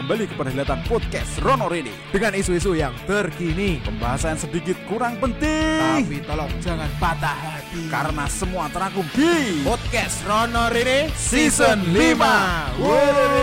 kembali ke perhelatan podcast Rono ini dengan isu-isu yang terkini. Pembahasan sedikit kurang penting Tapi tolong jangan patah hati. Karena semua terangkum di podcast Rono ini Season 5. Wow.